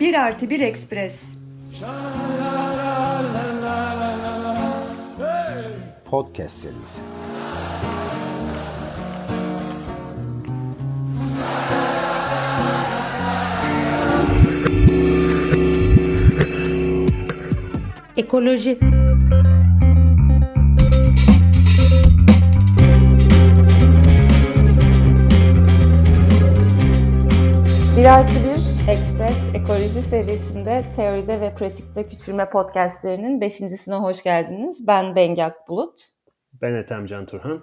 Bir artı bir ekspres. Podcast serisi. Ekoloji. Bir artı bir Express Ekoloji serisinde teoride ve pratikte küçülme podcastlerinin beşincisine hoş geldiniz. Ben Bengak Bulut. Ben Ethem Can Turhan.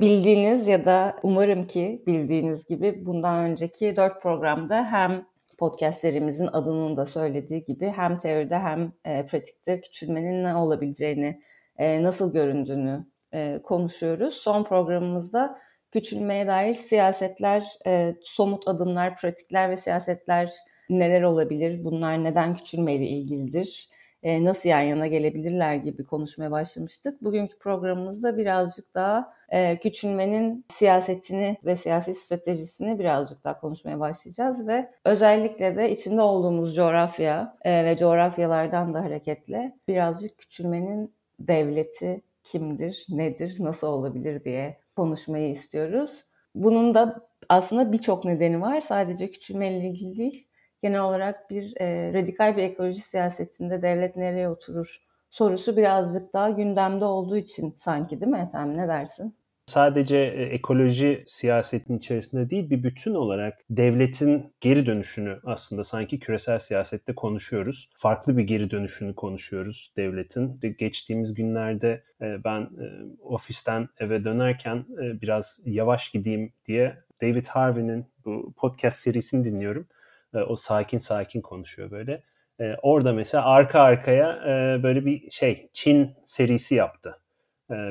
Bildiğiniz ya da umarım ki bildiğiniz gibi bundan önceki dört programda hem podcast serimizin adının da söylediği gibi hem teoride hem e, pratikte küçülmenin ne olabileceğini, e, nasıl göründüğünü e, konuşuyoruz. Son programımızda küçülmeye dair siyasetler, e, somut adımlar, pratikler ve siyasetler neler olabilir? Bunlar neden küçülmeyle ilgilidir? E, nasıl yan yana gelebilirler gibi konuşmaya başlamıştık. Bugünkü programımızda birazcık daha e, küçülmenin siyasetini ve siyasi stratejisini birazcık daha konuşmaya başlayacağız ve özellikle de içinde olduğumuz coğrafya e, ve coğrafyalardan da hareketle birazcık küçülmenin devleti kimdir, nedir, nasıl olabilir diye konuşmayı istiyoruz. Bunun da aslında birçok nedeni var. Sadece küçülmeyle ilgili değil. Genel olarak bir e, radikal bir ekoloji siyasetinde devlet nereye oturur sorusu birazcık daha gündemde olduğu için sanki değil mi Ethem? Ne dersin? Sadece e, ekoloji siyasetin içerisinde değil bir bütün olarak devletin geri dönüşünü aslında sanki küresel siyasette konuşuyoruz. Farklı bir geri dönüşünü konuşuyoruz devletin. Geçtiğimiz günlerde e, ben e, ofisten eve dönerken biraz yavaş gideyim diye David Harvey'nin bu podcast serisini dinliyorum. O sakin sakin konuşuyor böyle. Orada mesela arka arkaya böyle bir şey Çin serisi yaptı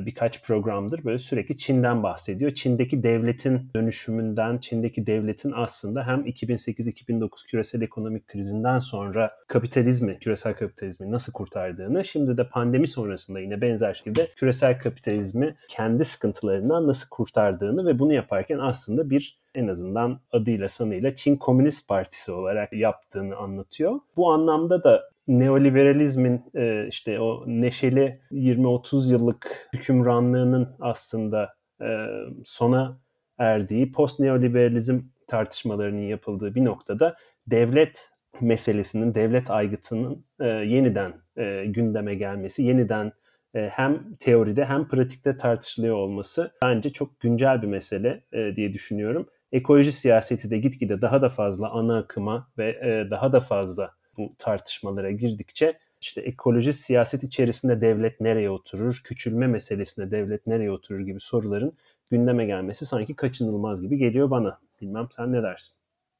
birkaç programdır böyle sürekli Çin'den bahsediyor. Çin'deki devletin dönüşümünden, Çin'deki devletin aslında hem 2008-2009 küresel ekonomik krizinden sonra kapitalizmi, küresel kapitalizmi nasıl kurtardığını, şimdi de pandemi sonrasında yine benzer şekilde küresel kapitalizmi kendi sıkıntılarından nasıl kurtardığını ve bunu yaparken aslında bir en azından adıyla sanıyla Çin Komünist Partisi olarak yaptığını anlatıyor. Bu anlamda da neoliberalizmin e, işte o neşeli 20-30 yıllık hükümranlığının aslında e, sona erdiği post neoliberalizm tartışmalarının yapıldığı bir noktada devlet meselesinin, devlet aygıtının e, yeniden e, gündeme gelmesi, yeniden e, hem teoride hem pratikte tartışılıyor olması bence çok güncel bir mesele e, diye düşünüyorum. Ekoloji siyaseti de gitgide daha da fazla ana akıma ve e, daha da fazla bu tartışmalara girdikçe işte ekoloji siyaset içerisinde devlet nereye oturur, küçülme meselesinde devlet nereye oturur gibi soruların gündeme gelmesi sanki kaçınılmaz gibi geliyor bana. Bilmem sen ne dersin?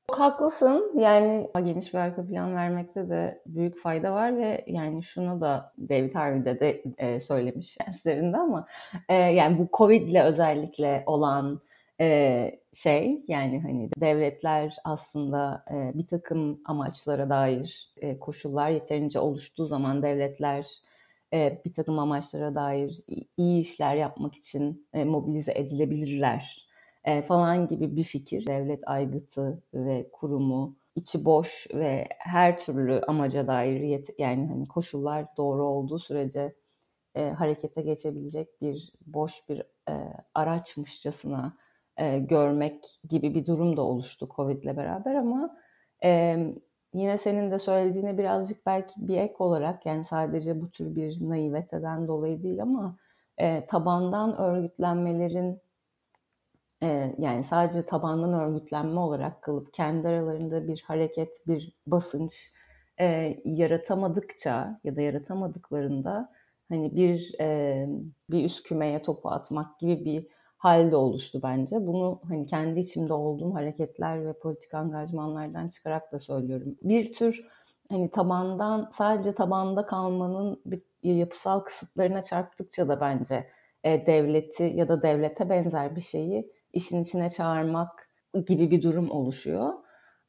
Çok haklısın. Yani geniş bir arka plan vermekte de büyük fayda var ve yani şunu da David Harvey'de de e, söylemiş derslerinde ama e, yani bu Covid ile özellikle olan e, şey yani hani devletler aslında e, bir takım amaçlara dair e, koşullar yeterince oluştuğu zaman devletler e, bir takım amaçlara dair iyi işler yapmak için e, mobilize edilebilirler e, falan gibi bir fikir. Devlet aygıtı ve kurumu içi boş ve her türlü amaca dair yet- yani hani koşullar doğru olduğu sürece e, harekete geçebilecek bir boş bir e, araçmışçasına e, görmek gibi bir durum da oluştu Covid ile beraber ama e, yine senin de söylediğine birazcık belki bir ek olarak yani sadece bu tür bir naiveteden dolayı değil ama e, tabandan örgütlenmelerin e, yani sadece tabandan örgütlenme olarak kalıp kendi aralarında bir hareket, bir basınç e, yaratamadıkça ya da yaratamadıklarında hani bir e, bir üst kümeye topu atmak gibi bir halde oluştu bence. Bunu hani kendi içimde olduğum hareketler ve politik angajmanlardan çıkarak da söylüyorum. Bir tür hani tabandan sadece tabanda kalmanın bir yapısal kısıtlarına çarptıkça da bence e, devleti ya da devlete benzer bir şeyi işin içine çağırmak gibi bir durum oluşuyor.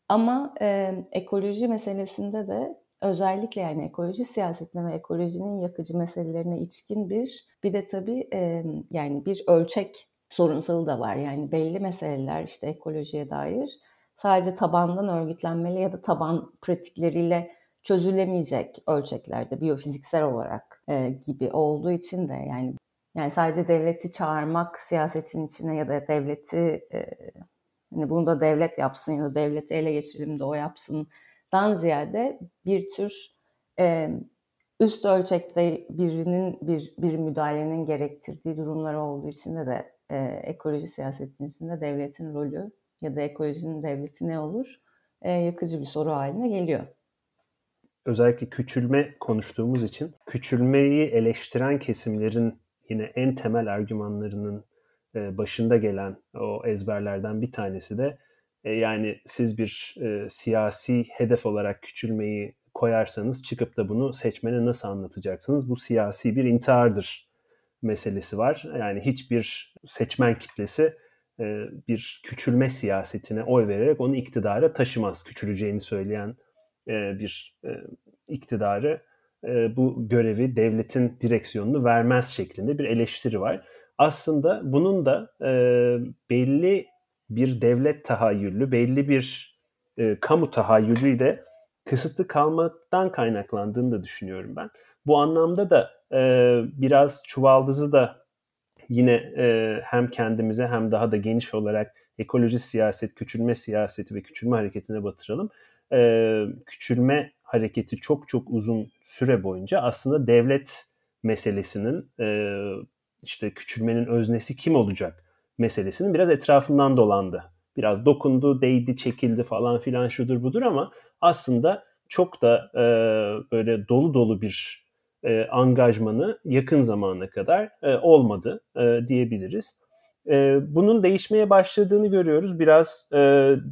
Ama e, ekoloji meselesinde de özellikle yani ekoloji siyasetine ve ekolojinin yakıcı meselelerine içkin bir bir de tabii e, yani bir ölçek sorunsalı da var. Yani belli meseleler işte ekolojiye dair sadece tabandan örgütlenmeli ya da taban pratikleriyle çözülemeyecek ölçeklerde biyofiziksel olarak e, gibi olduğu için de yani yani sadece devleti çağırmak siyasetin içine ya da devleti e, hani bunu da devlet yapsın ya da devleti ele geçirelim de o yapsından ziyade bir tür e, üst ölçekte birinin bir bir müdahalenin gerektirdiği durumlar olduğu için de, de e, ekoloji siyasetinin içinde devletin rolü ya da ekolojinin devleti ne olur e, yakıcı bir soru haline geliyor. Özellikle küçülme konuştuğumuz için küçülmeyi eleştiren kesimlerin yine en temel argümanlarının e, başında gelen o ezberlerden bir tanesi de e, yani siz bir e, siyasi hedef olarak küçülmeyi koyarsanız çıkıp da bunu seçmene nasıl anlatacaksınız? Bu siyasi bir intihardır meselesi var. Yani hiçbir seçmen kitlesi bir küçülme siyasetine oy vererek onu iktidara taşımaz. Küçüleceğini söyleyen bir iktidarı bu görevi devletin direksiyonunu vermez şeklinde bir eleştiri var. Aslında bunun da belli bir devlet tahayyüllü, belli bir kamu tahayyülüyle kısıtlı kalmaktan kaynaklandığını da düşünüyorum ben. Bu anlamda da biraz çuvaldızı da yine e, hem kendimize hem daha da geniş olarak ekoloji siyaset, küçülme siyaseti ve küçülme hareketine batıralım. E, küçülme hareketi çok çok uzun süre boyunca aslında devlet meselesinin e, işte küçülmenin öznesi kim olacak meselesinin biraz etrafından dolandı. Biraz dokundu, değdi, çekildi falan filan şudur budur ama aslında çok da e, böyle dolu dolu bir e, angajmanı yakın zamana kadar e, olmadı e, diyebiliriz. E, bunun değişmeye başladığını görüyoruz. Biraz e,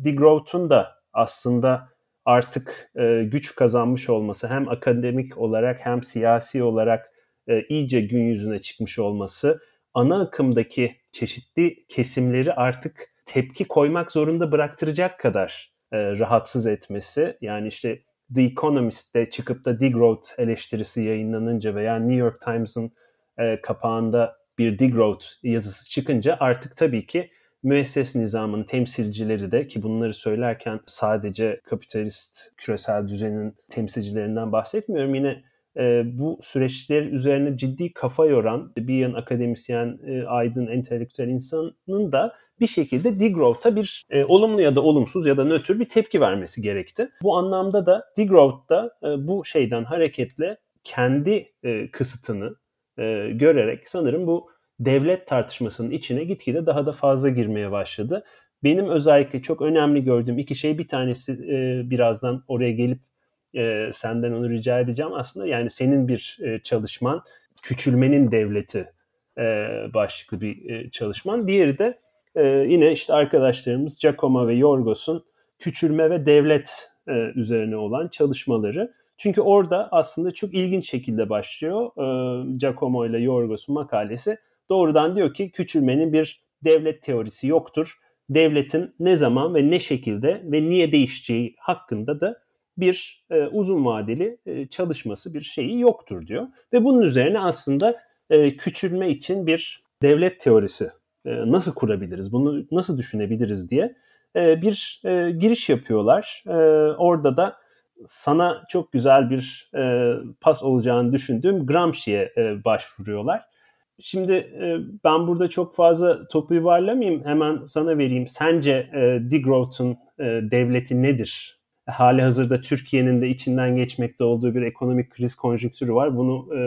degrowth'un da aslında artık e, güç kazanmış olması hem akademik olarak hem siyasi olarak e, iyice gün yüzüne çıkmış olması ana akımdaki çeşitli kesimleri artık tepki koymak zorunda bıraktıracak kadar e, rahatsız etmesi yani işte The Economist'te çıkıp da degrowth eleştirisi yayınlanınca veya New York Times'ın e, kapağında bir degrowth yazısı çıkınca artık tabii ki müesses nizamın temsilcileri de ki bunları söylerken sadece kapitalist küresel düzenin temsilcilerinden bahsetmiyorum. Yine e, bu süreçler üzerine ciddi kafa yoran bir yan akademisyen, e, aydın, entelektüel insanın da bir şekilde degrowth'a bir e, olumlu ya da olumsuz ya da nötr bir tepki vermesi gerekti. Bu anlamda da degrowth'ta e, bu şeyden hareketle kendi e, kısıtını e, görerek sanırım bu devlet tartışmasının içine gitgide daha da fazla girmeye başladı. Benim özellikle çok önemli gördüğüm iki şey bir tanesi e, birazdan oraya gelip e, senden onu rica edeceğim aslında. Yani senin bir e, çalışman küçülmenin devleti e, başlıklı bir e, çalışman. Diğeri de e, yine işte arkadaşlarımız Giacomo ve Yorgos'un küçülme ve devlet e, üzerine olan çalışmaları. Çünkü orada aslında çok ilginç şekilde başlıyor e, Giacomo ile Yorgos'un makalesi. Doğrudan diyor ki küçülmenin bir devlet teorisi yoktur. Devletin ne zaman ve ne şekilde ve niye değişeceği hakkında da bir e, uzun vadeli e, çalışması bir şeyi yoktur diyor. Ve bunun üzerine aslında e, küçülme için bir devlet teorisi e, nasıl kurabiliriz, bunu nasıl düşünebiliriz diye e, bir e, giriş yapıyorlar. E, orada da sana çok güzel bir e, pas olacağını düşündüğüm Gramsci'ye e, başvuruyorlar. Şimdi e, ben burada çok fazla topu yuvarlamayayım. Hemen sana vereyim. Sence e, degrowth'un e, devleti nedir? Hali hazırda Türkiye'nin de içinden geçmekte olduğu bir ekonomik kriz konjonktürü var. Bunu e,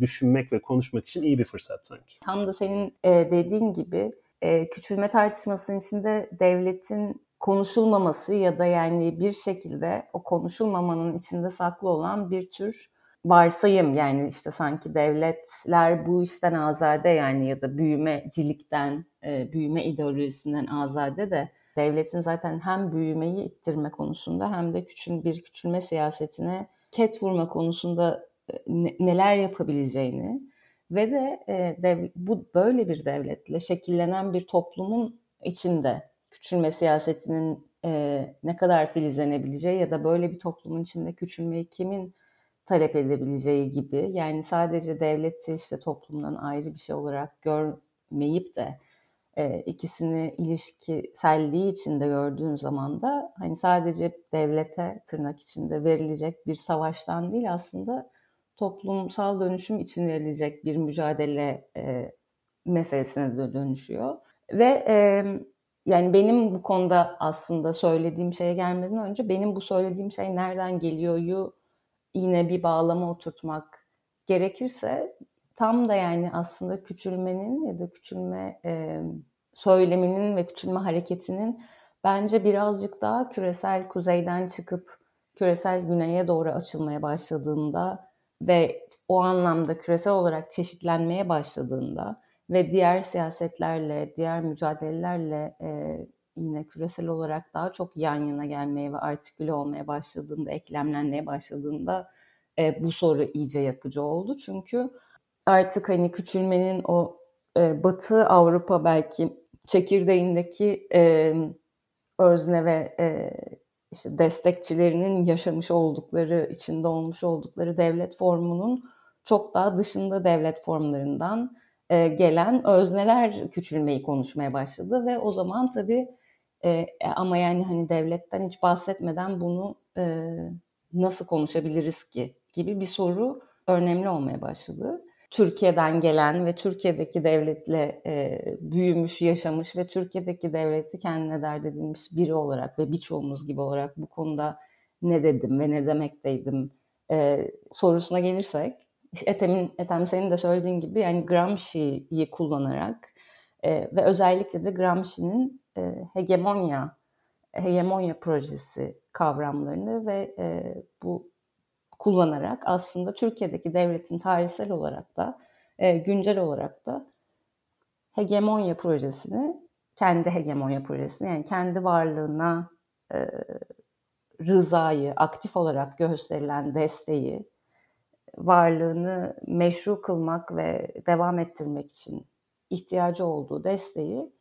düşünmek ve konuşmak için iyi bir fırsat sanki. Tam da senin e, dediğin gibi e, küçülme tartışmasının içinde devletin konuşulmaması ya da yani bir şekilde o konuşulmamanın içinde saklı olan bir tür varsayım yani işte sanki devletler bu işten azade yani ya da büyümecilikten, e, büyüme ideolojisinden azade de devletin zaten hem büyümeyi ittirme konusunda hem de küçül bir küçülme siyasetine ket vurma konusunda e, neler yapabileceğini ve de e, dev, bu böyle bir devletle şekillenen bir toplumun içinde küçülme siyasetinin e, ne kadar filizlenebileceği ya da böyle bir toplumun içinde küçülmeyi kimin talep edebileceği gibi yani sadece devleti işte toplumdan ayrı bir şey olarak görmeyip de e, ikisini ilişkiselliği içinde gördüğün zaman da hani sadece devlete tırnak içinde verilecek bir savaştan değil aslında toplumsal dönüşüm için verilecek bir mücadele e, meselesine de dönüşüyor. Ve yani benim bu konuda aslında söylediğim şeye gelmeden önce benim bu söylediğim şey nereden geliyoryu yine bir bağlama oturtmak gerekirse tam da yani aslında küçülmenin ya da küçülme e, söyleminin ve küçülme hareketinin bence birazcık daha küresel kuzeyden çıkıp küresel güneye doğru açılmaya başladığında ve o anlamda küresel olarak çeşitlenmeye başladığında ve diğer siyasetlerle, diğer mücadelelerle e, yine küresel olarak daha çok yan yana gelmeye ve artiküle olmaya başladığında, eklemlenmeye başladığında e, bu soru iyice yakıcı oldu. Çünkü artık hani küçülmenin o e, Batı Avrupa belki çekirdeğindeki e, özne ve e, işte destekçilerinin yaşamış oldukları, içinde olmuş oldukları devlet formunun çok daha dışında devlet formlarından e, gelen özneler küçülmeyi konuşmaya başladı ve o zaman tabii e, ama yani hani devletten hiç bahsetmeden bunu e, nasıl konuşabiliriz ki gibi bir soru önemli olmaya başladı. Türkiye'den gelen ve Türkiye'deki devletle e, büyümüş, yaşamış ve Türkiye'deki devleti kendine dert edilmiş biri olarak ve birçoğumuz gibi olarak bu konuda ne dedim ve ne demekteydim e, sorusuna gelirsek Ethem'in, Ethem senin de söylediğin gibi yani Gramsci'yi kullanarak e, ve özellikle de Gramsci'nin e, hegemonya hegemonya projesi kavramlarını ve e, bu kullanarak aslında Türkiye'deki devletin tarihsel olarak da e, güncel olarak da hegemonya projesini kendi hegemonya projesini yani kendi varlığına e, rızayı aktif olarak gösterilen desteği varlığını meşru kılmak ve devam ettirmek için ihtiyacı olduğu desteği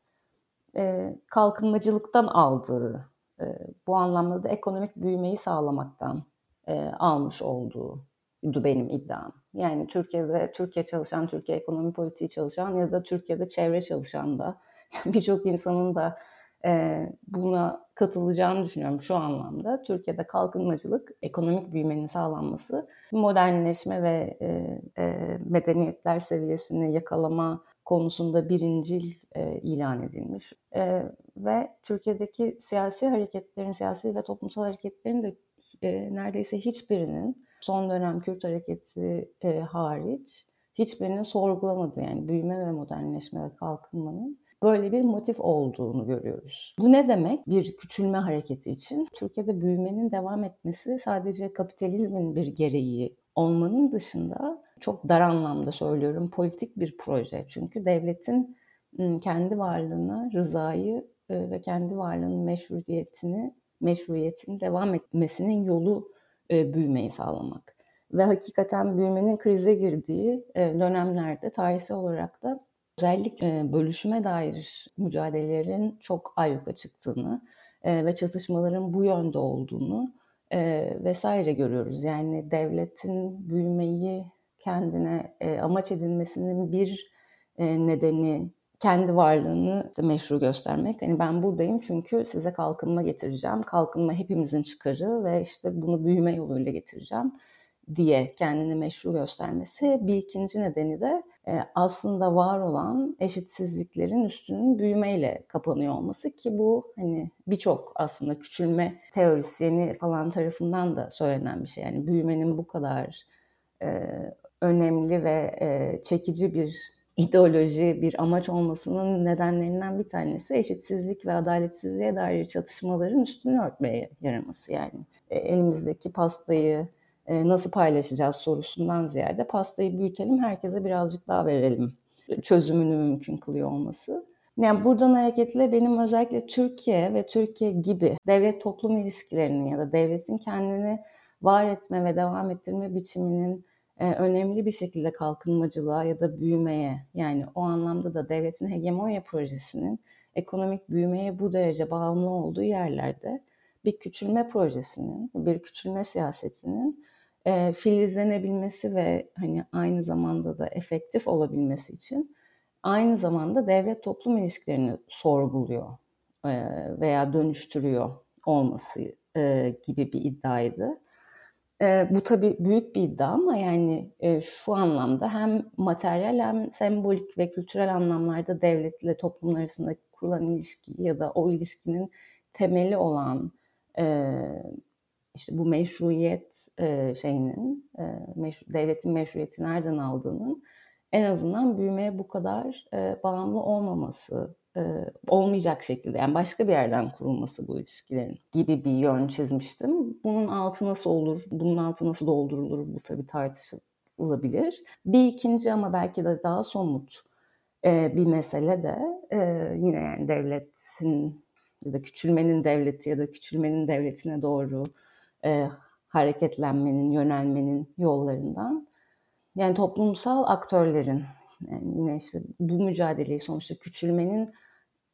e, kalkınmacılıktan aldığı, e, bu anlamda da ekonomik büyümeyi sağlamaktan e, almış olduğu benim iddiam. Yani Türkiye'de Türkiye çalışan, Türkiye ekonomi politiği çalışan ya da Türkiye'de çevre çalışan da birçok insanın da e, buna katılacağını düşünüyorum şu anlamda. Türkiye'de kalkınmacılık, ekonomik büyümenin sağlanması, modernleşme ve e, e, medeniyetler seviyesini yakalama konusunda birincil e, ilan edilmiş. E, ve Türkiye'deki siyasi hareketlerin, siyasi ve toplumsal hareketlerin de e, neredeyse hiçbirinin son dönem Kürt hareketi e, hariç hiçbirini sorgulamadı. Yani büyüme ve modernleşme ve kalkınmanın böyle bir motif olduğunu görüyoruz. Bu ne demek? Bir küçülme hareketi için Türkiye'de büyümenin devam etmesi sadece kapitalizmin bir gereği olmanın dışında çok dar anlamda söylüyorum politik bir proje. Çünkü devletin kendi varlığına rızayı ve kendi varlığının meşruiyetini meşruiyetinin devam etmesinin yolu büyümeyi sağlamak. Ve hakikaten büyümenin krize girdiği dönemlerde tarihsel olarak da özellikle bölüşüme dair mücadelelerin çok ayyuka çıktığını ve çatışmaların bu yönde olduğunu vesaire görüyoruz. Yani devletin büyümeyi kendine amaç edinmesinin bir nedeni kendi varlığını meşru göstermek. Hani ben buradayım çünkü size kalkınma getireceğim. Kalkınma hepimizin çıkarı ve işte bunu büyüme yoluyla getireceğim diye kendini meşru göstermesi. Bir ikinci nedeni de e, aslında var olan eşitsizliklerin üstünün büyümeyle kapanıyor olması ki bu hani birçok aslında küçülme teorisyeni falan tarafından da söylenen bir şey. Yani büyümenin bu kadar e, önemli ve e, çekici bir ideoloji, bir amaç olmasının nedenlerinden bir tanesi eşitsizlik ve adaletsizliğe dair çatışmaların üstünü örtmeye yaraması yani. E, elimizdeki pastayı e, nasıl paylaşacağız sorusundan ziyade pastayı büyütelim, herkese birazcık daha verelim çözümünü mümkün kılıyor olması. Yani buradan hareketle benim özellikle Türkiye ve Türkiye gibi devlet toplum ilişkilerinin ya da devletin kendini var etme ve devam ettirme biçiminin e, önemli bir şekilde kalkınmacılığa ya da büyümeye yani o anlamda da devletin hegemonya projesinin ekonomik büyümeye bu derece bağımlı olduğu yerlerde bir küçülme projesinin, bir küçülme siyasetinin e, filizlenebilmesi ve hani aynı zamanda da efektif olabilmesi için aynı zamanda devlet toplum ilişkilerini sorguluyor e, veya dönüştürüyor olması e, gibi bir iddiaydı. E, bu tabii büyük bir iddia ama yani e, şu anlamda hem materyal hem sembolik ve kültürel anlamlarda devletle toplum arasında kurulan ilişki ya da o ilişkinin temeli olan e, işte bu meşruiyet e, şeyinin, e, meşru, devletin meşruiyeti nereden aldığının en azından büyümeye bu kadar e, bağımlı olmaması olmayacak şekilde yani başka bir yerden kurulması bu ilişkilerin gibi bir yön çizmiştim. Bunun altı nasıl olur, bunun altı nasıl doldurulur bu tabii tartışılabilir. Bir ikinci ama belki de daha somut bir mesele de yine yani devletin ya da küçülmenin devleti ya da küçülmenin devletine doğru hareketlenmenin, yönelmenin yollarından yani toplumsal aktörlerin yani yine işte bu mücadeleyi sonuçta küçülmenin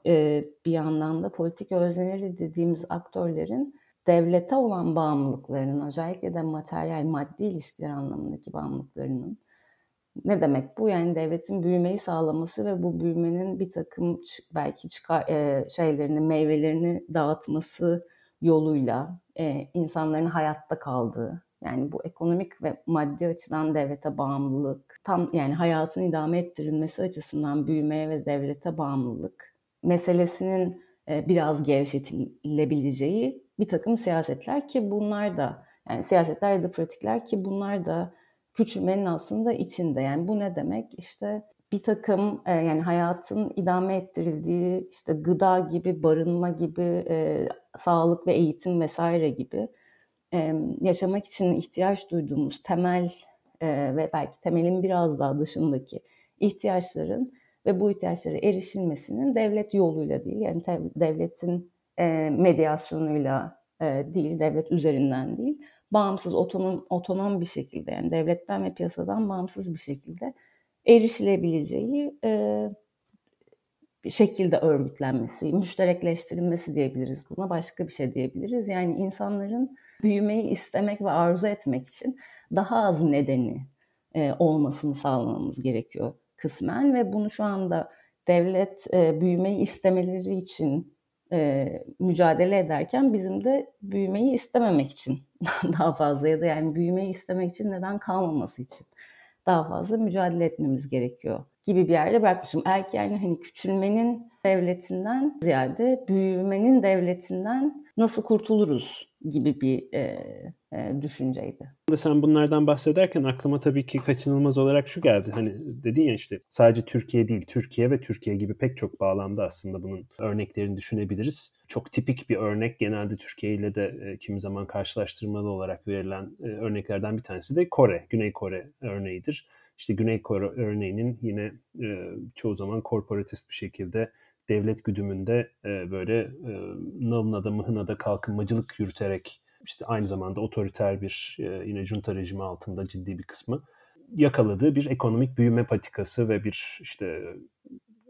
e, bir yandan da politik özneleri dediğimiz aktörlerin devlete olan bağımlılıklarının özellikle de materyal maddi ilişkiler anlamındaki bağımlılıklarının ne demek bu? Yani devletin büyümeyi sağlaması ve bu büyümenin bir takım belki çıkar, e, şeylerini, meyvelerini dağıtması yoluyla e, insanların hayatta kaldığı, yani bu ekonomik ve maddi açıdan devlete bağımlılık, tam yani hayatın idame ettirilmesi açısından büyümeye ve devlete bağımlılık meselesinin e, biraz gevşetilebileceği bir takım siyasetler ki bunlar da yani siyasetler ya da pratikler ki bunlar da küçülmenin aslında içinde. Yani bu ne demek? İşte bir takım e, yani hayatın idame ettirildiği işte gıda gibi, barınma gibi, e, sağlık ve eğitim vesaire gibi e, yaşamak için ihtiyaç duyduğumuz temel e, ve belki temelin biraz daha dışındaki ihtiyaçların ve bu ihtiyaçlara erişilmesinin devlet yoluyla değil yani devletin e, medyasyonuyla e, değil, devlet üzerinden değil, bağımsız, otonom, otonom bir şekilde yani devletten ve piyasadan bağımsız bir şekilde erişilebileceği e, bir şekilde örgütlenmesi, müşterekleştirilmesi diyebiliriz buna, başka bir şey diyebiliriz. Yani insanların büyümeyi istemek ve arzu etmek için daha az nedeni e, olmasını sağlamamız gerekiyor kısmen ve bunu şu anda devlet e, büyümeyi istemeleri için e, mücadele ederken bizim de büyümeyi istememek için daha fazla ya da yani büyümeyi istemek için neden kalmaması için daha fazla mücadele etmemiz gerekiyor gibi bir yerde bırakmışım. Belki yani hani küçülmenin devletinden ziyade büyümenin devletinden nasıl kurtuluruz gibi bir e, e, düşünceydi. Sen bunlardan bahsederken aklıma tabii ki kaçınılmaz olarak şu geldi. Hani dedin ya işte sadece Türkiye değil, Türkiye ve Türkiye gibi pek çok bağlamda aslında bunun örneklerini düşünebiliriz. Çok tipik bir örnek genelde Türkiye ile de e, kimi zaman karşılaştırmalı olarak verilen e, örneklerden bir tanesi de Kore, Güney Kore örneğidir. İşte Güney Kore örneğinin yine e, çoğu zaman korporatist bir şekilde devlet güdümünde e, böyle e, nalına da mıhına da kalkınmacılık yürüterek işte aynı zamanda otoriter bir e, yine junta rejimi altında ciddi bir kısmı yakaladığı bir ekonomik büyüme patikası ve bir işte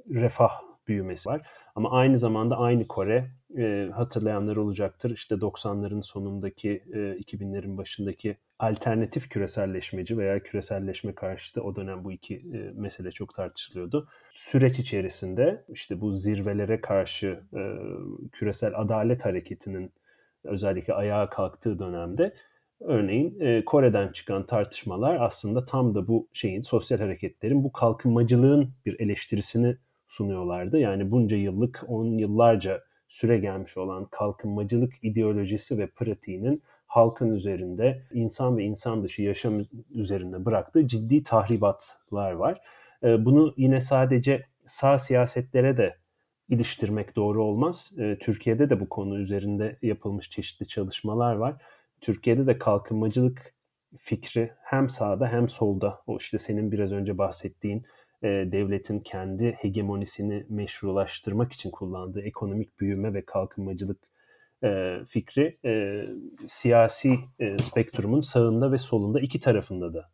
refah büyümesi var. Ama aynı zamanda aynı Kore e, hatırlayanlar olacaktır. İşte 90'ların sonundaki, e, 2000'lerin başındaki alternatif küreselleşmeci veya küreselleşme karşıtı o dönem bu iki e, mesele çok tartışılıyordu. Süreç içerisinde işte bu zirvelere karşı e, küresel adalet hareketinin özellikle ayağa kalktığı dönemde örneğin e, Kore'den çıkan tartışmalar aslında tam da bu şeyin sosyal hareketlerin bu kalkınmacılığın bir eleştirisini sunuyorlardı. Yani bunca yıllık, on yıllarca süre gelmiş olan kalkınmacılık ideolojisi ve pratiğinin halkın üzerinde insan ve insan dışı yaşam üzerinde bıraktığı ciddi tahribatlar var. Ee, bunu yine sadece sağ siyasetlere de iliştirmek doğru olmaz. Ee, Türkiye'de de bu konu üzerinde yapılmış çeşitli çalışmalar var. Türkiye'de de kalkınmacılık fikri hem sağda hem solda o işte senin biraz önce bahsettiğin e, devletin kendi hegemonisini meşrulaştırmak için kullandığı ekonomik büyüme ve kalkınmacılık e, fikri e, siyasi e, spektrumun sağında ve solunda iki tarafında da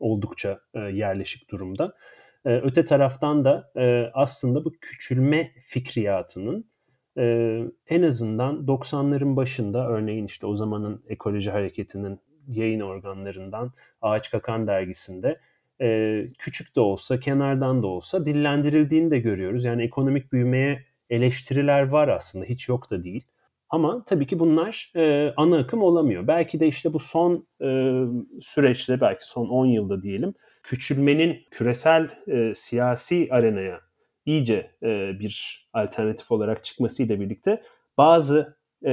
oldukça e, yerleşik durumda. E, öte taraftan da e, aslında bu küçülme fikriyatının e, en azından 90'ların başında örneğin işte o zamanın ekoloji hareketinin yayın organlarından Ağaç Kakan dergisinde e, küçük de olsa kenardan da olsa dillendirildiğini de görüyoruz. Yani ekonomik büyümeye eleştiriler var aslında hiç yok da değil. Ama tabii ki bunlar e, ana akım olamıyor. Belki de işte bu son e, süreçte belki son 10 yılda diyelim küçülmenin küresel e, siyasi arenaya iyice e, bir alternatif olarak çıkmasıyla birlikte bazı e,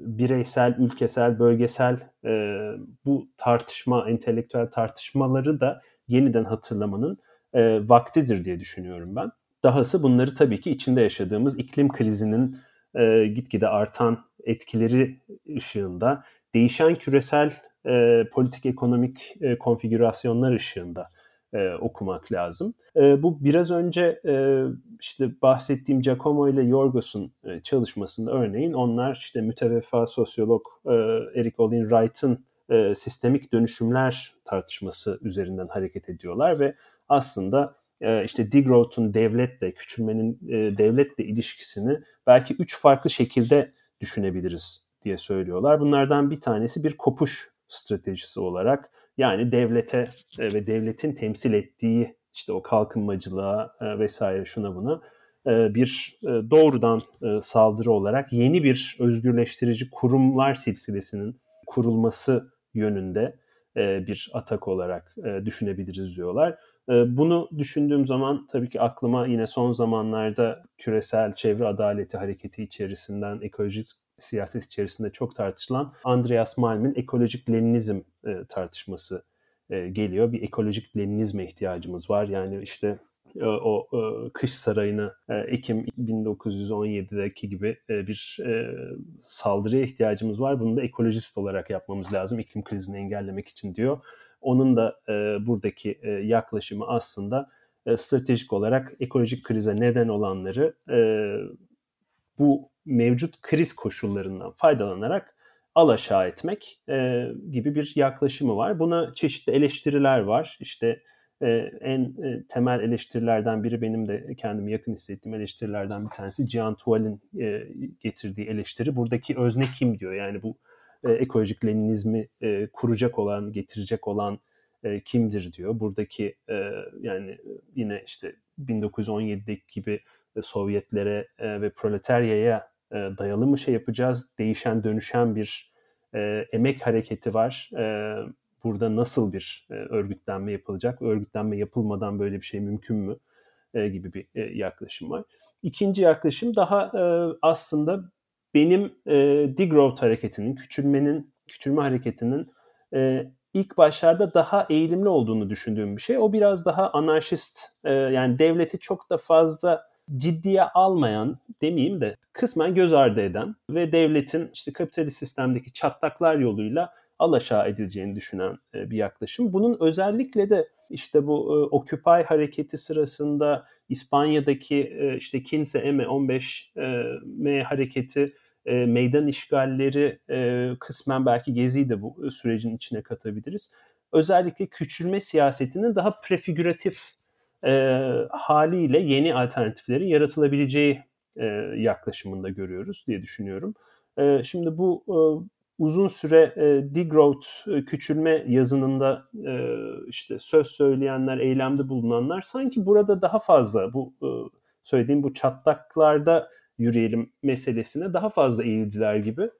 bireysel, ülkesel, bölgesel e, bu tartışma, entelektüel tartışmaları da yeniden hatırlamanın e, vaktidir diye düşünüyorum ben. Dahası bunları tabii ki içinde yaşadığımız iklim krizinin e, gitgide artan etkileri ışığında, değişen küresel e, politik ekonomik e, konfigürasyonlar ışığında e, okumak lazım. E, bu biraz önce e, işte bahsettiğim Giacomo ile Yorgos'un e, çalışmasında örneğin onlar işte müteveffa sosyolog e, Eric Olin Wright'ın e, sistemik dönüşümler tartışması üzerinden hareket ediyorlar ve aslında e, işte degrowth'un devletle, küçülmenin e, devletle ilişkisini belki üç farklı şekilde düşünebiliriz diye söylüyorlar. Bunlardan bir tanesi bir kopuş stratejisi olarak yani devlete e, ve devletin temsil ettiği işte o kalkınmacılığa vesaire şuna buna bir doğrudan saldırı olarak yeni bir özgürleştirici kurumlar silsilesinin kurulması yönünde bir atak olarak düşünebiliriz diyorlar. Bunu düşündüğüm zaman tabii ki aklıma yine son zamanlarda küresel çevre adaleti hareketi içerisinden ekolojik siyaset içerisinde çok tartışılan Andreas Malm'in ekolojik Leninizm e, tartışması e, geliyor. Bir ekolojik Leninizme ihtiyacımız var. Yani işte e, o e, kış sarayını e, Ekim 1917'deki gibi e, bir saldırıya ihtiyacımız var. Bunu da ekolojist olarak yapmamız lazım iklim krizini engellemek için diyor. Onun da buradaki yaklaşımı aslında stratejik olarak ekolojik krize neden olanları bu mevcut kriz koşullarından faydalanarak alaşağı etmek gibi bir yaklaşımı var. Buna çeşitli eleştiriler var. İşte e, en e, temel eleştirilerden biri benim de kendimi yakın hissettiğim eleştirilerden bir tanesi Jean Tuval'in e, getirdiği eleştiri. Buradaki özne kim diyor. Yani bu e, ekolojik Leninizmi e, kuracak olan, getirecek olan e, kimdir diyor. Buradaki e, yani yine işte 1917'deki gibi Sovyetlere e, ve proletaryaya e, dayalı mı şey yapacağız? Değişen, dönüşen bir e, emek hareketi var. E, burada nasıl bir e, örgütlenme yapılacak? Örgütlenme yapılmadan böyle bir şey mümkün mü? E, gibi bir e, yaklaşım var. İkinci yaklaşım daha e, aslında benim e, degrowth hareketinin, küçülmenin, küçülme hareketinin e, ilk başlarda daha eğilimli olduğunu düşündüğüm bir şey. O biraz daha anarşist, e, yani devleti çok da fazla ciddiye almayan demeyeyim de kısmen göz ardı eden ve devletin işte kapitalist sistemdeki çatlaklar yoluyla alaşağı edileceğini düşünen e, bir yaklaşım. Bunun özellikle de işte bu e, Occupy hareketi sırasında İspanya'daki e, işte Kinse M 15 M hareketi meydan işgalleri kısmen belki Gezi'yi de bu sürecin içine katabiliriz. Özellikle küçülme siyasetinin daha prefigüratif haliyle yeni alternatiflerin yaratılabileceği yaklaşımında görüyoruz diye düşünüyorum. Şimdi bu uzun süre e, degrowth, e, küçülme yazınında e, işte söz söyleyenler, eylemde bulunanlar sanki burada daha fazla bu e, söylediğim bu çatlaklarda yürüyelim meselesine daha fazla eğildiler gibi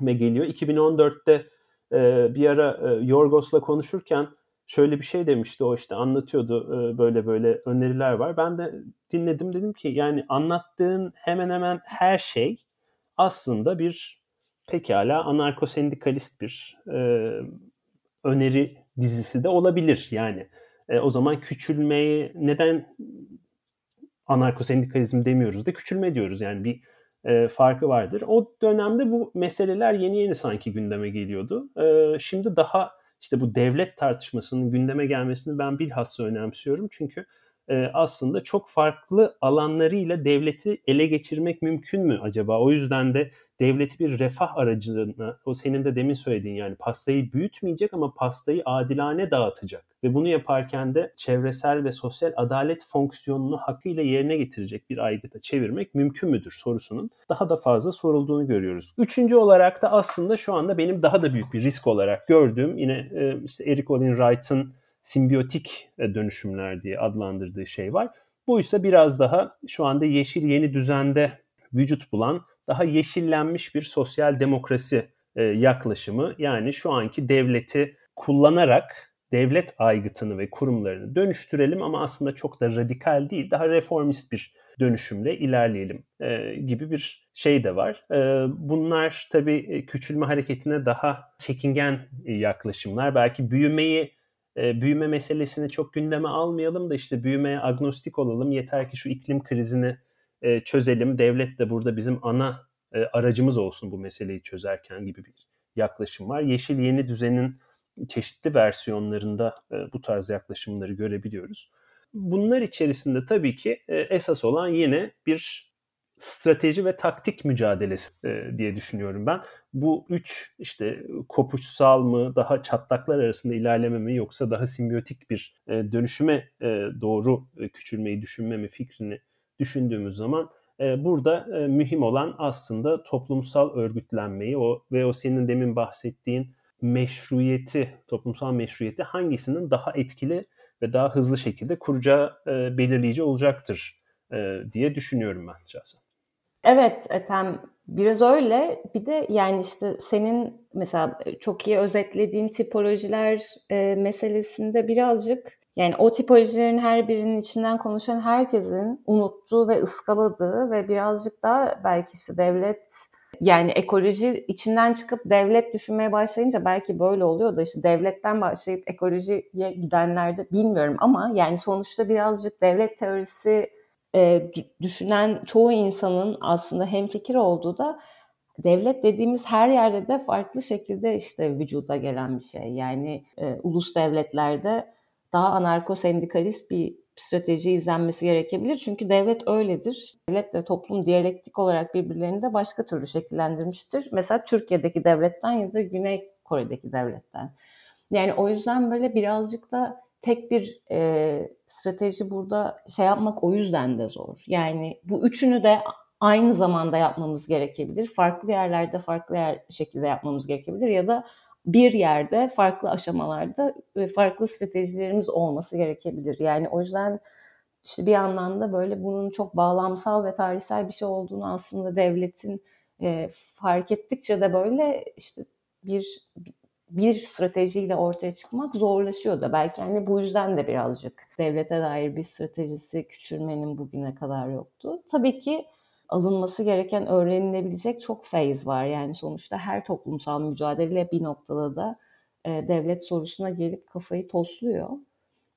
me geliyor. 2014'te e, bir ara e, Yorgos'la konuşurken şöyle bir şey demişti o işte anlatıyordu e, böyle böyle öneriler var. Ben de dinledim dedim ki yani anlattığın hemen hemen her şey aslında bir pekala anarko-sendikalist bir e, öneri dizisi de olabilir yani. E, o zaman küçülmeyi neden anarko-sendikalizm demiyoruz da küçülme diyoruz yani bir e, farkı vardır. O dönemde bu meseleler yeni yeni sanki gündeme geliyordu. E, şimdi daha işte bu devlet tartışmasının gündeme gelmesini ben bilhassa önemsiyorum. Çünkü e, aslında çok farklı alanlarıyla devleti ele geçirmek mümkün mü acaba? O yüzden de devleti bir refah aracılığına, o senin de demin söylediğin yani pastayı büyütmeyecek ama pastayı adilane dağıtacak. Ve bunu yaparken de çevresel ve sosyal adalet fonksiyonunu hakkıyla yerine getirecek bir aygıta çevirmek mümkün müdür sorusunun daha da fazla sorulduğunu görüyoruz. Üçüncü olarak da aslında şu anda benim daha da büyük bir risk olarak gördüğüm yine e, işte Eric Olin Wright'ın simbiyotik e, dönüşümler diye adlandırdığı şey var. Bu ise biraz daha şu anda yeşil yeni düzende vücut bulan daha yeşillenmiş bir sosyal demokrasi e, yaklaşımı. Yani şu anki devleti kullanarak devlet aygıtını ve kurumlarını dönüştürelim ama aslında çok da radikal değil, daha reformist bir dönüşümle ilerleyelim e, gibi bir şey de var. Bunlar tabii küçülme hareketine daha çekingen yaklaşımlar. Belki büyümeyi büyüme meselesini çok gündeme almayalım da işte büyümeye agnostik olalım. Yeter ki şu iklim krizini çözelim. Devlet de burada bizim ana aracımız olsun bu meseleyi çözerken gibi bir yaklaşım var. Yeşil yeni düzenin çeşitli versiyonlarında bu tarz yaklaşımları görebiliyoruz. Bunlar içerisinde tabii ki esas olan yine bir strateji ve taktik mücadelesi e, diye düşünüyorum ben. Bu üç işte kopuşsal mı, daha çatlaklar arasında ilerleme mi yoksa daha simbiyotik bir e, dönüşüme e, doğru e, küçülmeyi düşünme mi fikrini düşündüğümüz zaman e, burada e, mühim olan aslında toplumsal örgütlenmeyi o ve o senin demin bahsettiğin meşruiyeti, toplumsal meşruiyeti hangisinin daha etkili ve daha hızlı şekilde kuracağı e, belirleyici olacaktır e, diye düşünüyorum ben şahsen. Evet Ethem biraz öyle. Bir de yani işte senin mesela çok iyi özetlediğin tipolojiler e, meselesinde birazcık yani o tipolojilerin her birinin içinden konuşan herkesin unuttuğu ve ıskaladığı ve birazcık daha belki işte devlet yani ekoloji içinden çıkıp devlet düşünmeye başlayınca belki böyle oluyor da işte devletten başlayıp ekolojiye gidenlerde bilmiyorum ama yani sonuçta birazcık devlet teorisi e, düşünen çoğu insanın aslında hemfikir olduğu da devlet dediğimiz her yerde de farklı şekilde işte vücuda gelen bir şey. Yani e, ulus devletlerde daha anarko sendikalist bir strateji izlenmesi gerekebilir. Çünkü devlet öyledir. Devlet ve toplum diyalektik olarak birbirlerini de başka türlü şekillendirmiştir. Mesela Türkiye'deki devletten ya da Güney Kore'deki devletten. Yani o yüzden böyle birazcık da tek bir e, strateji burada şey yapmak o yüzden de zor. Yani bu üçünü de aynı zamanda yapmamız gerekebilir. Farklı yerlerde farklı yer şekilde yapmamız gerekebilir ya da bir yerde farklı aşamalarda farklı stratejilerimiz olması gerekebilir. Yani o yüzden işte bir yandan da böyle bunun çok bağlamsal ve tarihsel bir şey olduğunu aslında devletin e, fark ettikçe de böyle işte bir bir stratejiyle ortaya çıkmak zorlaşıyor da belki hani bu yüzden de birazcık devlete dair bir stratejisi küçülmenin bugüne kadar yoktu. Tabii ki alınması gereken öğrenilebilecek çok feyiz var. Yani sonuçta her toplumsal mücadele bir noktada da e, devlet sorusuna gelip kafayı tosluyor.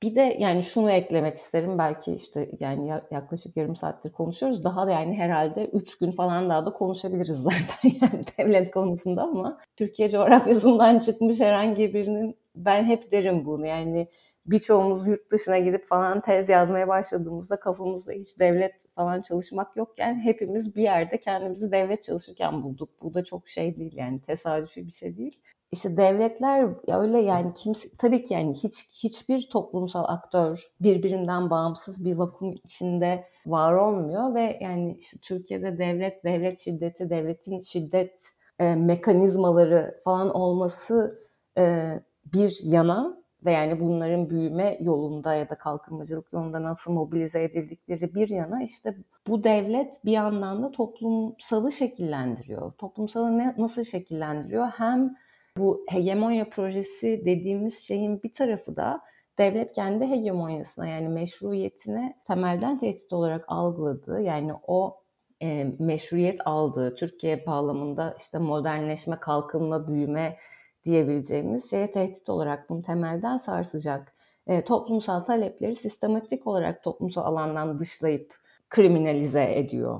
Bir de yani şunu eklemek isterim belki işte yani yaklaşık yarım saattir konuşuyoruz. Daha da yani herhalde üç gün falan daha da konuşabiliriz zaten yani devlet konusunda ama Türkiye coğrafyasından çıkmış herhangi birinin ben hep derim bunu yani birçoğumuz yurt dışına gidip falan tez yazmaya başladığımızda kafamızda hiç devlet falan çalışmak yokken hepimiz bir yerde kendimizi devlet çalışırken bulduk. Bu da çok şey değil yani tesadüfi bir şey değil. İşte devletler öyle yani kimse tabii ki yani hiç hiçbir toplumsal aktör birbirinden bağımsız bir vakum içinde var olmuyor ve yani işte Türkiye'de devlet, devlet şiddeti, devletin şiddet e, mekanizmaları falan olması e, bir yana ve yani bunların büyüme yolunda ya da kalkınmacılık yolunda nasıl mobilize edildikleri bir yana işte bu devlet bir yandan da toplumsalı şekillendiriyor. Toplumsalı ne, nasıl şekillendiriyor? Hem bu hegemonya projesi dediğimiz şeyin bir tarafı da devlet kendi hegemonyasına yani meşruiyetine temelden tehdit olarak algıladığı yani o e, meşruiyet aldığı Türkiye bağlamında işte modernleşme, kalkınma, büyüme diyebileceğimiz şeye tehdit olarak bunu temelden sarsacak e, toplumsal talepleri sistematik olarak toplumsal alandan dışlayıp kriminalize ediyor.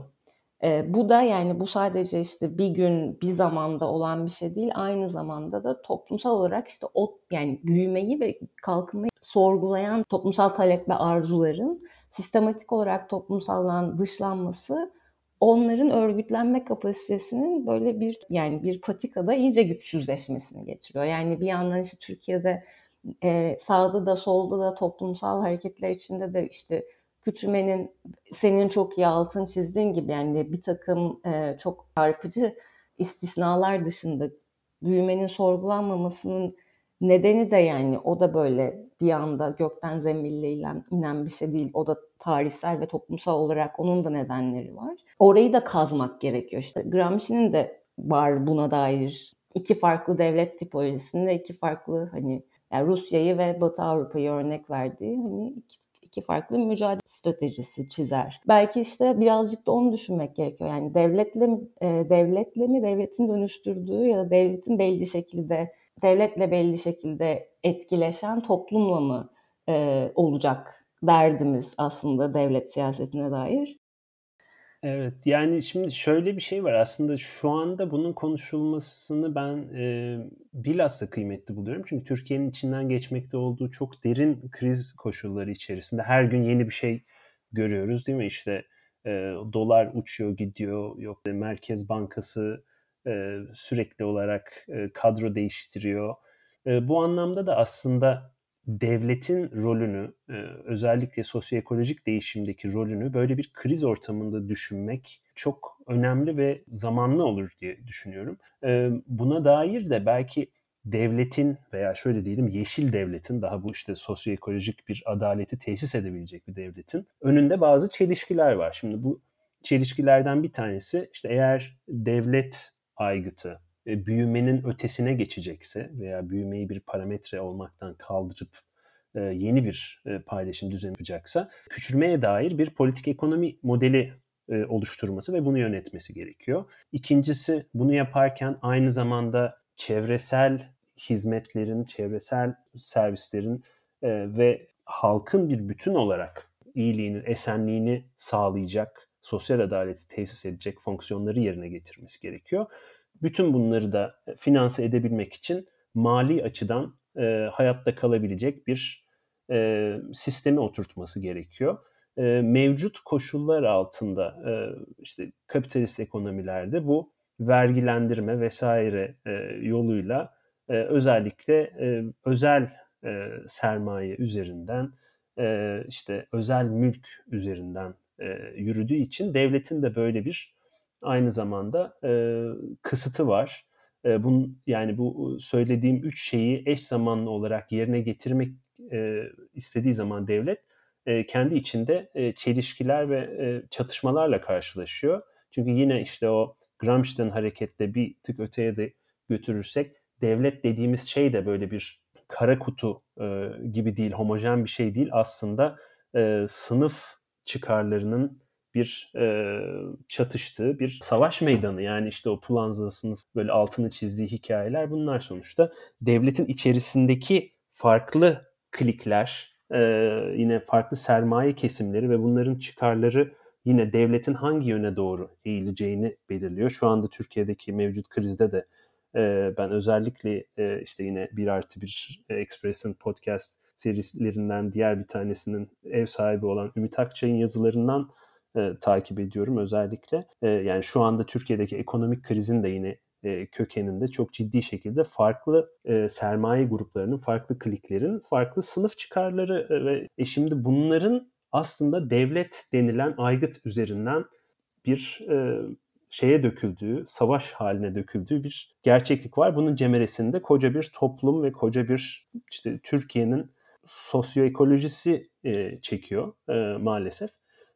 E, bu da yani bu sadece işte bir gün bir zamanda olan bir şey değil aynı zamanda da toplumsal olarak işte o yani büyümeyi ve kalkınmayı sorgulayan toplumsal talep ve arzuların sistematik olarak toplumsaldan dışlanması onların örgütlenme kapasitesinin böyle bir yani bir patikada iyice güçsüzleşmesini getiriyor. Yani bir yandan işte Türkiye'de e, sağda da solda da toplumsal hareketler içinde de işte küçülmenin senin çok iyi altın çizdiğin gibi yani bir takım e, çok çarpıcı istisnalar dışında büyümenin sorgulanmamasının nedeni de yani o da böyle bir anda gökten zembille inen bir şey değil. O da tarihsel ve toplumsal olarak onun da nedenleri var. Orayı da kazmak gerekiyor. İşte Gramsci'nin de var buna dair iki farklı devlet tipolojisinde iki farklı hani yani Rusya'yı ve Batı Avrupa'yı örnek verdiği hani iki, iki farklı mücadele stratejisi çizer. Belki işte birazcık da onu düşünmek gerekiyor. Yani devletle e, devletle mi devletin dönüştürdüğü ya da devletin belli şekilde devletle belli şekilde etkileşen toplumla mı e, olacak derdimiz aslında devlet siyasetine dair. Evet yani şimdi şöyle bir şey var aslında şu anda bunun konuşulmasını ben e, bilhassa kıymetli buluyorum. Çünkü Türkiye'nin içinden geçmekte olduğu çok derin kriz koşulları içerisinde her gün yeni bir şey görüyoruz değil mi? İşte e, dolar uçuyor gidiyor yok Merkez Bankası e, sürekli olarak e, kadro değiştiriyor. E, bu anlamda da aslında devletin rolünü e, özellikle sosyoekolojik değişimdeki rolünü böyle bir kriz ortamında düşünmek çok önemli ve zamanlı olur diye düşünüyorum. E, buna dair de belki devletin veya şöyle diyelim yeşil devletin daha bu işte sosyoekolojik bir adaleti tesis edebilecek bir devletin önünde bazı çelişkiler var. Şimdi bu çelişkilerden bir tanesi işte eğer devlet aygıtı e, büyümenin ötesine geçecekse veya büyümeyi bir parametre olmaktan kaldırıp e, yeni bir e, paylaşım düzeni yapacaksa küçülmeye dair bir politik ekonomi modeli oluşturması ve bunu yönetmesi gerekiyor. İkincisi bunu yaparken aynı zamanda çevresel hizmetlerin, çevresel servislerin ve halkın bir bütün olarak iyiliğini, esenliğini sağlayacak, sosyal adaleti tesis edecek fonksiyonları yerine getirmesi gerekiyor. Bütün bunları da finanse edebilmek için mali açıdan e, hayatta kalabilecek bir e, sistemi oturtması gerekiyor. E, mevcut koşullar altında e, işte kapitalist ekonomilerde bu vergilendirme vesaire e, yoluyla e, özellikle e, özel e, sermaye üzerinden e, işte özel mülk üzerinden e, yürüdüğü için devletin de böyle bir aynı zamanda e, kısıtı var. E, bunun yani bu söylediğim üç şeyi eş zamanlı olarak yerine getirmek e, istediği zaman devlet e, kendi içinde e, çelişkiler ve e, çatışmalarla karşılaşıyor. Çünkü yine işte o Gramsci'den hareketle bir tık öteye de götürürsek devlet dediğimiz şey de böyle bir kara kutu e, gibi değil, homojen bir şey değil. Aslında e, sınıf çıkarlarının bir e, çatıştığı bir savaş meydanı. Yani işte o Pulanza sınıf böyle altını çizdiği hikayeler bunlar sonuçta devletin içerisindeki farklı klikler, e, yine farklı sermaye kesimleri ve bunların çıkarları yine devletin hangi yöne doğru eğileceğini belirliyor. Şu anda Türkiye'deki mevcut krizde de e, ben özellikle e, işte yine bir artı bir e, Express'in podcast serilerinden diğer bir tanesinin ev sahibi olan Ümit Akçay'ın yazılarından e, takip ediyorum özellikle. E, yani şu anda Türkiye'deki ekonomik krizin de yine e, kökeninde çok ciddi şekilde farklı e, sermaye gruplarının, farklı kliklerin, farklı sınıf çıkarları e, ve e, şimdi bunların aslında devlet denilen aygıt üzerinden bir e, şeye döküldüğü, savaş haline döküldüğü bir gerçeklik var. Bunun cemeresinde koca bir toplum ve koca bir işte Türkiye'nin sosyoekolojisi e, çekiyor e, maalesef.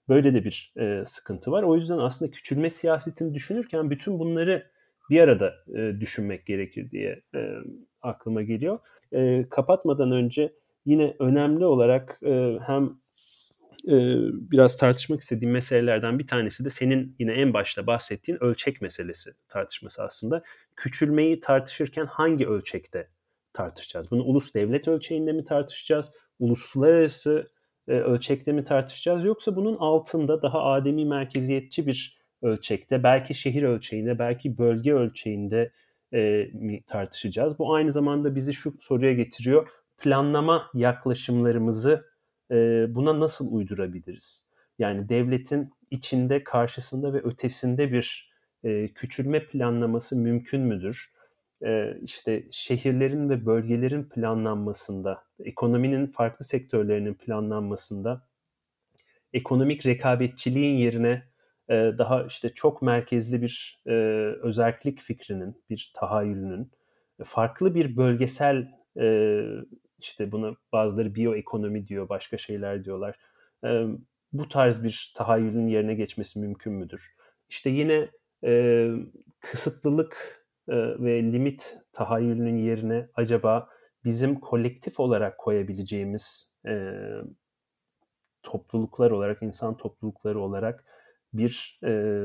Böyle de bir e, sıkıntı var. O yüzden aslında küçülme siyasetini düşünürken bütün bunları bir arada e, düşünmek gerekir diye e, aklıma geliyor. E, kapatmadan önce yine önemli olarak e, hem e, biraz tartışmak istediğim meselelerden bir tanesi de senin yine en başta bahsettiğin ölçek meselesi tartışması aslında. Küçülmeyi tartışırken hangi ölçekte tartışacağız? Bunu ulus devlet ölçeğinde mi tartışacağız? Uluslararası ölçekte mi tartışacağız yoksa bunun altında daha ademi merkeziyetçi bir ölçekte belki şehir ölçeğinde belki bölge ölçeğinde e, mi tartışacağız? Bu aynı zamanda bizi şu soruya getiriyor. Planlama yaklaşımlarımızı e, buna nasıl uydurabiliriz? Yani devletin içinde, karşısında ve ötesinde bir e, küçülme planlaması mümkün müdür? İşte şehirlerin ve bölgelerin planlanmasında, ekonominin farklı sektörlerinin planlanmasında ekonomik rekabetçiliğin yerine daha işte çok merkezli bir özellik fikrinin, bir tahayyülünün, farklı bir bölgesel işte buna bazıları biyoekonomi diyor, başka şeyler diyorlar. Bu tarz bir tahayyülün yerine geçmesi mümkün müdür? İşte yine kısıtlılık ve limit tahayyülünün yerine acaba bizim kolektif olarak koyabileceğimiz e, topluluklar olarak, insan toplulukları olarak bir e,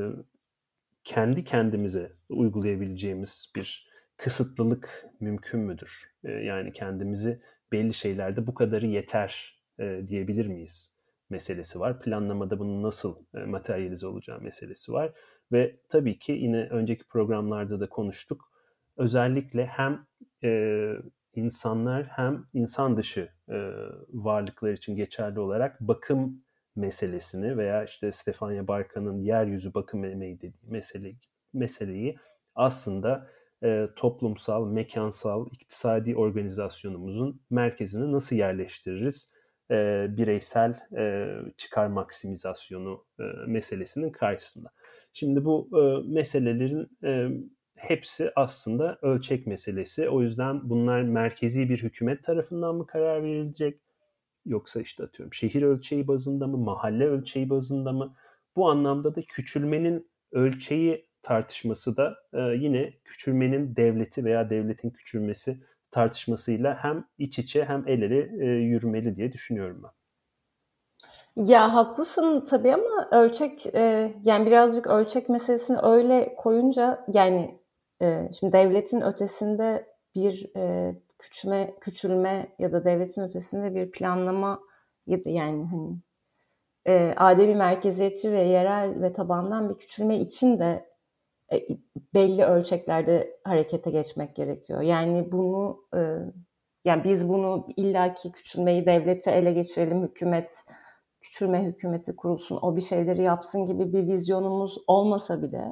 kendi kendimize uygulayabileceğimiz bir kısıtlılık mümkün müdür? E, yani kendimizi belli şeylerde bu kadarı yeter e, diyebilir miyiz meselesi var. Planlamada bunun nasıl e, materyalize olacağı meselesi var. Ve tabii ki yine önceki programlarda da konuştuk. Özellikle hem e, insanlar hem insan dışı e, varlıklar için geçerli olarak bakım meselesini veya işte Stefania Barka'nın yeryüzü bakım emeği dediği mesele, meseleyi aslında e, toplumsal, mekansal, iktisadi organizasyonumuzun merkezine nasıl yerleştiririz? E, bireysel e, çıkar maksimizasyonu e, meselesinin karşısında. Şimdi bu e, meselelerin e, hepsi aslında ölçek meselesi. O yüzden bunlar merkezi bir hükümet tarafından mı karar verilecek? Yoksa işte atıyorum şehir ölçeği bazında mı, mahalle ölçeği bazında mı? Bu anlamda da küçülmenin ölçeği tartışması da e, yine küçülmenin devleti veya devletin küçülmesi tartışmasıyla hem iç içe hem el ele e, yürümeli diye düşünüyorum ben. Ya haklısın tabii ama ölçek e, yani birazcık ölçek meselesini öyle koyunca yani e, şimdi devletin ötesinde bir e, küçülme, küçülme ya da devletin ötesinde bir planlama ya da yani hani e, ademi merkeziyetçi ve yerel ve tabandan bir küçülme için de e, belli ölçeklerde harekete geçmek gerekiyor. Yani bunu e, yani biz bunu illaki küçülmeyi devlete ele geçirelim, hükümet küçülme hükümeti kurulsun, o bir şeyleri yapsın gibi bir vizyonumuz olmasa bile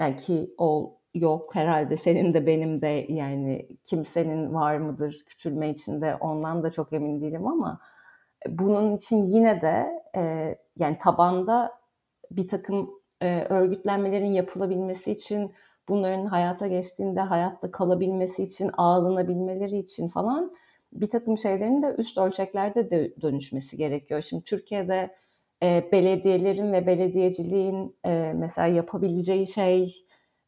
yani ki ol yok herhalde senin de benim de yani kimsenin var mıdır küçülme içinde ondan da çok emin değilim ama bunun için yine de e, yani tabanda bir takım e, örgütlenmelerin yapılabilmesi için bunların hayata geçtiğinde hayatta kalabilmesi için ağlanabilmeleri için falan bir takım şeylerin de üst ölçeklerde de dönüşmesi gerekiyor. Şimdi Türkiye'de e, belediyelerin ve belediyeciliğin e, mesela yapabileceği şey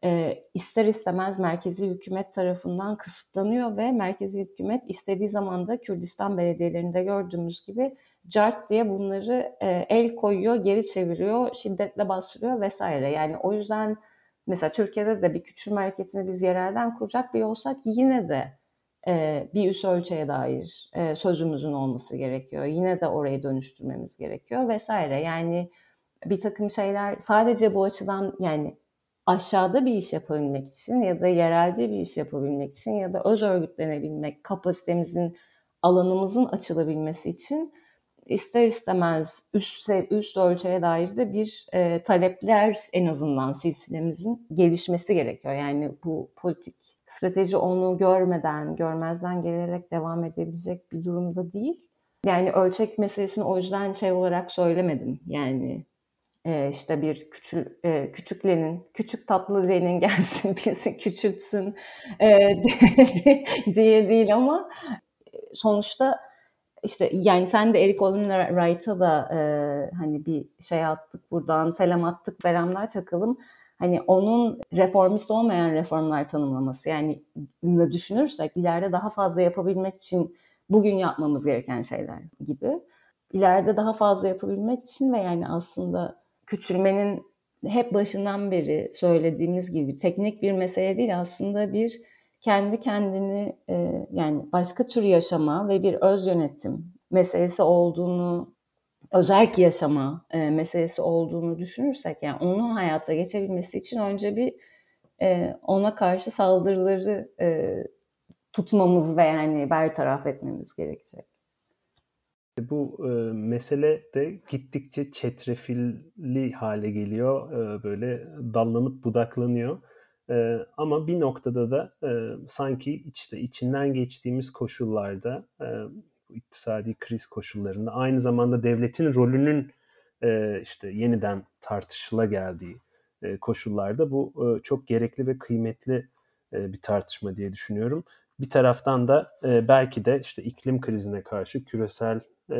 e, ister istemez merkezi hükümet tarafından kısıtlanıyor ve merkezi hükümet istediği zaman da Kürdistan belediyelerinde gördüğümüz gibi cart diye bunları e, el koyuyor, geri çeviriyor, şiddetle bastırıyor vesaire. Yani o yüzden mesela Türkiye'de de bir küçülme hareketini biz yerelden kuracak bir olsak yine de bir üst ölçeğe dair sözümüzün olması gerekiyor. Yine de orayı dönüştürmemiz gerekiyor vesaire. Yani bir takım şeyler sadece bu açıdan yani aşağıda bir iş yapabilmek için ya da yerelde bir iş yapabilmek için ya da öz örgütlenebilmek, kapasitemizin, alanımızın açılabilmesi için ister istemez üst, üst ölçeğe dair de bir e, talepler en azından silsilemizin gelişmesi gerekiyor. Yani bu politik strateji onu görmeden, görmezden gelerek devam edebilecek bir durumda değil. Yani ölçek meselesini o yüzden şey olarak söylemedim. Yani e, işte bir küçük e, küçük Lenin, küçük tatlı Lenin gelsin bizi küçültsün e, diye değil ama sonuçta işte yani sen de Eric Olin Wright'a da e, hani bir şey attık buradan selam attık selamlar çakalım. Hani onun reformist olmayan reformlar tanımlaması yani düşünürsek ileride daha fazla yapabilmek için bugün yapmamız gereken şeyler gibi. İleride daha fazla yapabilmek için ve yani aslında küçülmenin hep başından beri söylediğimiz gibi teknik bir mesele değil aslında bir kendi kendini e, yani başka tür yaşama ve bir öz yönetim meselesi olduğunu özerk yaşama e, meselesi olduğunu düşünürsek yani onun hayata geçebilmesi için önce bir e, ona karşı saldırıları e, tutmamız ve yani bertaraf etmemiz gerekecek. Bu e, mesele de gittikçe çetrefilli hale geliyor. E, böyle dallanıp budaklanıyor. E, ama bir noktada da e, sanki işte içinden geçtiğimiz koşullarda, e, iktisadi kriz koşullarında aynı zamanda devletin rolünün e, işte yeniden tartışıla geldiği e, koşullarda bu e, çok gerekli ve kıymetli e, bir tartışma diye düşünüyorum. Bir taraftan da e, belki de işte iklim krizine karşı küresel e,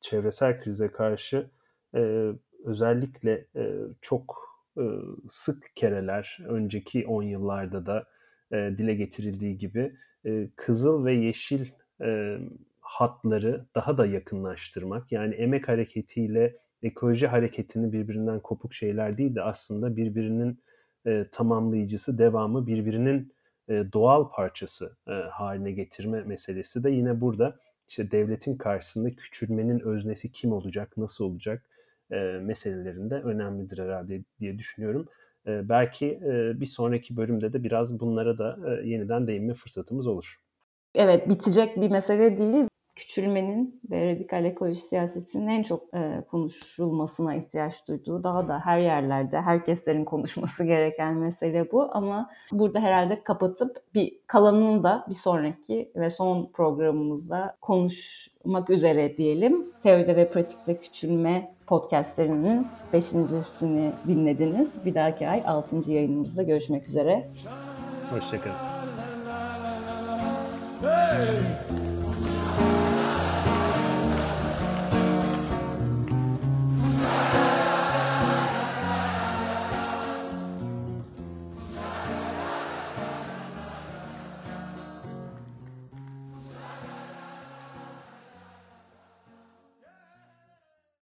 çevresel krize karşı e, özellikle e, çok e, sık kereler önceki 10 yıllarda da e, dile getirildiği gibi e, kızıl ve yeşil e, hatları daha da yakınlaştırmak yani emek hareketiyle ekoloji hareketini birbirinden kopuk şeyler değil de aslında birbirinin e, tamamlayıcısı, devamı birbirinin e, doğal parçası e, haline getirme meselesi de yine burada işte devletin karşısında küçülmenin öznesi kim olacak, nasıl olacak e, meselelerinde önemlidir herhalde diye düşünüyorum. E, belki e, bir sonraki bölümde de biraz bunlara da e, yeniden değinme fırsatımız olur. Evet bitecek bir mesele değil küçülmenin ve radikal ekoloji siyasetinin en çok e, konuşulmasına ihtiyaç duyduğu, daha da her yerlerde herkeslerin konuşması gereken mesele bu. Ama burada herhalde kapatıp bir kalanını da bir sonraki ve son programımızda konuşmak üzere diyelim. Teoride ve pratikte küçülme podcastlerinin beşincisini dinlediniz. Bir dahaki ay altıncı yayınımızda görüşmek üzere. Hoşçakalın. Ei!